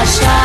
afastar.